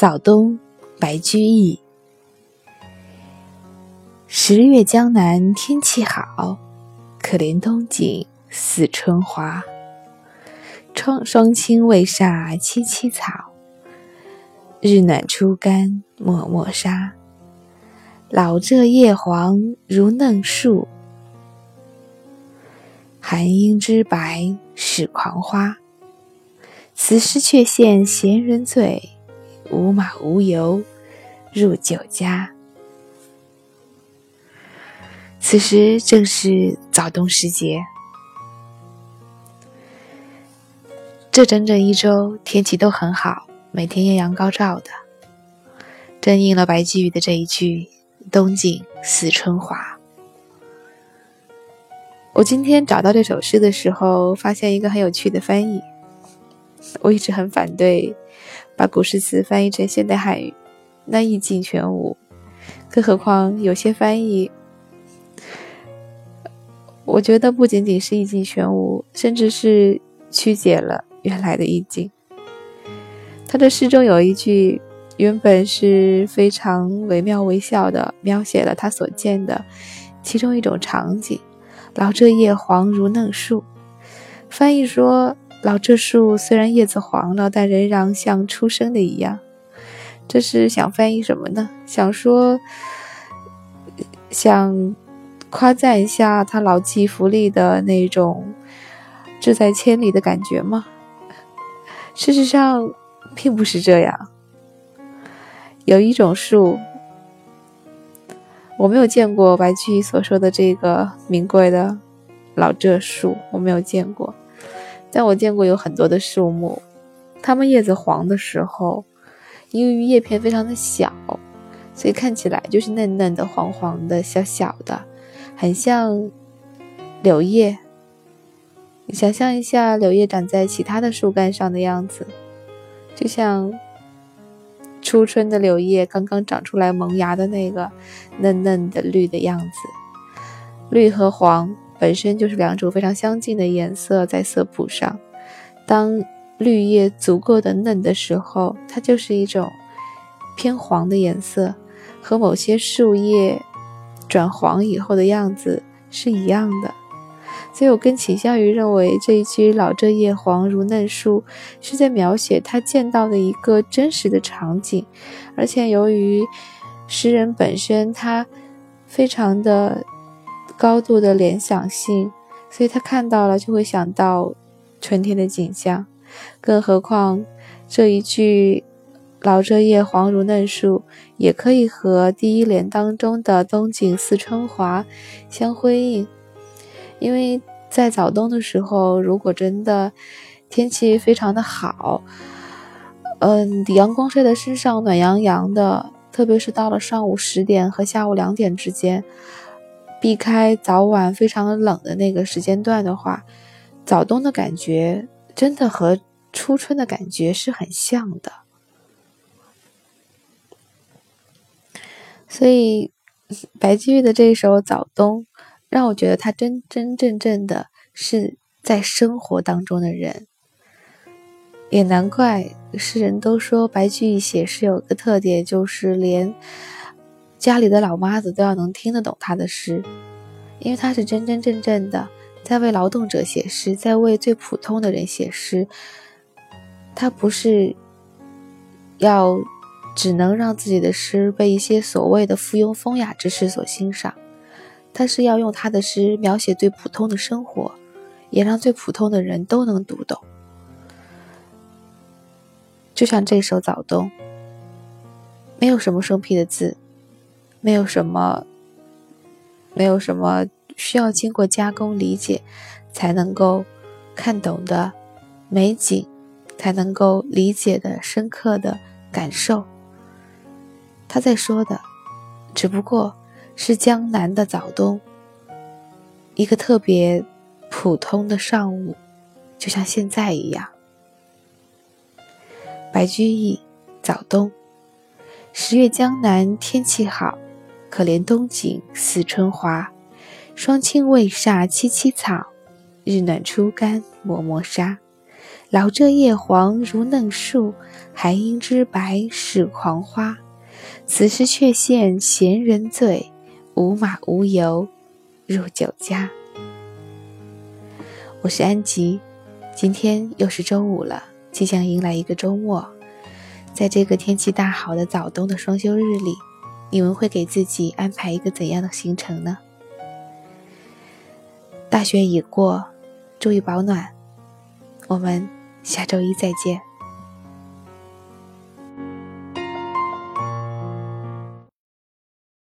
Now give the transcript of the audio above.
早冬，白居易。十月江南天气好，可怜冬景似春华。窗霜轻未煞萋萋草，日暖初干漠漠沙。老柘叶黄如嫩树，寒英之白是狂花。此时却羡闲人醉。无马无油入酒家。此时正是早冬时节，这整整一周天气都很好，每天艳阳高照的，正应了白居易的这一句“冬景似春华”。我今天找到这首诗的时候，发现一个很有趣的翻译。我一直很反对。把古诗词翻译成现代汉语，那意境全无。更何况有些翻译，我觉得不仅仅是意境全无，甚至是曲解了原来的意境。他的诗中有一句，原本是非常惟妙惟肖的，描写了他所见的其中一种场景：“老柘叶黄如嫩树。”翻译说。老柘树虽然叶子黄了，但仍然像初生的一样。这是想翻译什么呢？想说，想夸赞一下他老骥伏枥的那种志在千里的感觉吗？事实上，并不是这样。有一种树，我没有见过白居易所说的这个名贵的老柘树，我没有见过。但我见过有很多的树木，它们叶子黄的时候，因为叶片非常的小，所以看起来就是嫩嫩的、黄黄的、小小的，很像柳叶。你想象一下，柳叶长在其他的树干上的样子，就像初春的柳叶刚刚长出来萌芽的那个嫩嫩的绿的样子，绿和黄。本身就是两种非常相近的颜色，在色谱上，当绿叶足够的嫩的时候，它就是一种偏黄的颜色，和某些树叶转黄以后的样子是一样的。所以我更倾向于认为这一句“老柘叶黄如嫩树”是在描写他见到的一个真实的场景，而且由于诗人本身他非常的。高度的联想性，所以他看到了就会想到春天的景象。更何况这一句“老柘叶黄如嫩树”也可以和第一联当中的“冬景似春华”相辉映。因为在早冬的时候，如果真的天气非常的好，嗯，阳光晒在身上暖洋洋的，特别是到了上午十点和下午两点之间。避开早晚非常冷的那个时间段的话，早冬的感觉真的和初春的感觉是很像的。所以，白居易的这一首《早冬》，让我觉得他真真正正的是在生活当中的人。也难怪诗人都说白居易写诗有个特点，就是连。家里的老妈子都要能听得懂他的诗，因为他是真真正正的在为劳动者写诗，在为最普通的人写诗。他不是要只能让自己的诗被一些所谓的附庸风雅之士所欣赏，他是要用他的诗描写最普通的生活，也让最普通的人都能读懂。就像这首《早冬》，没有什么生僻的字。没有什么，没有什么需要经过加工理解才能够看懂的美景，才能够理解的深刻的感受。他在说的，只不过是江南的早冬，一个特别普通的上午，就像现在一样。白居易，早冬，十月江南天气好。可怜冬景似春华，霜轻未煞萋萋草，日暖初干漠漠沙。老柘叶黄如嫩树，还应知白是狂花。此时却羡闲人醉，无马无油入酒家。我是安吉，今天又是周五了，即将迎来一个周末。在这个天气大好的早冬的双休日里，你们会给自己安排一个怎样的行程呢？大雪已过，注意保暖。我们下周一再见。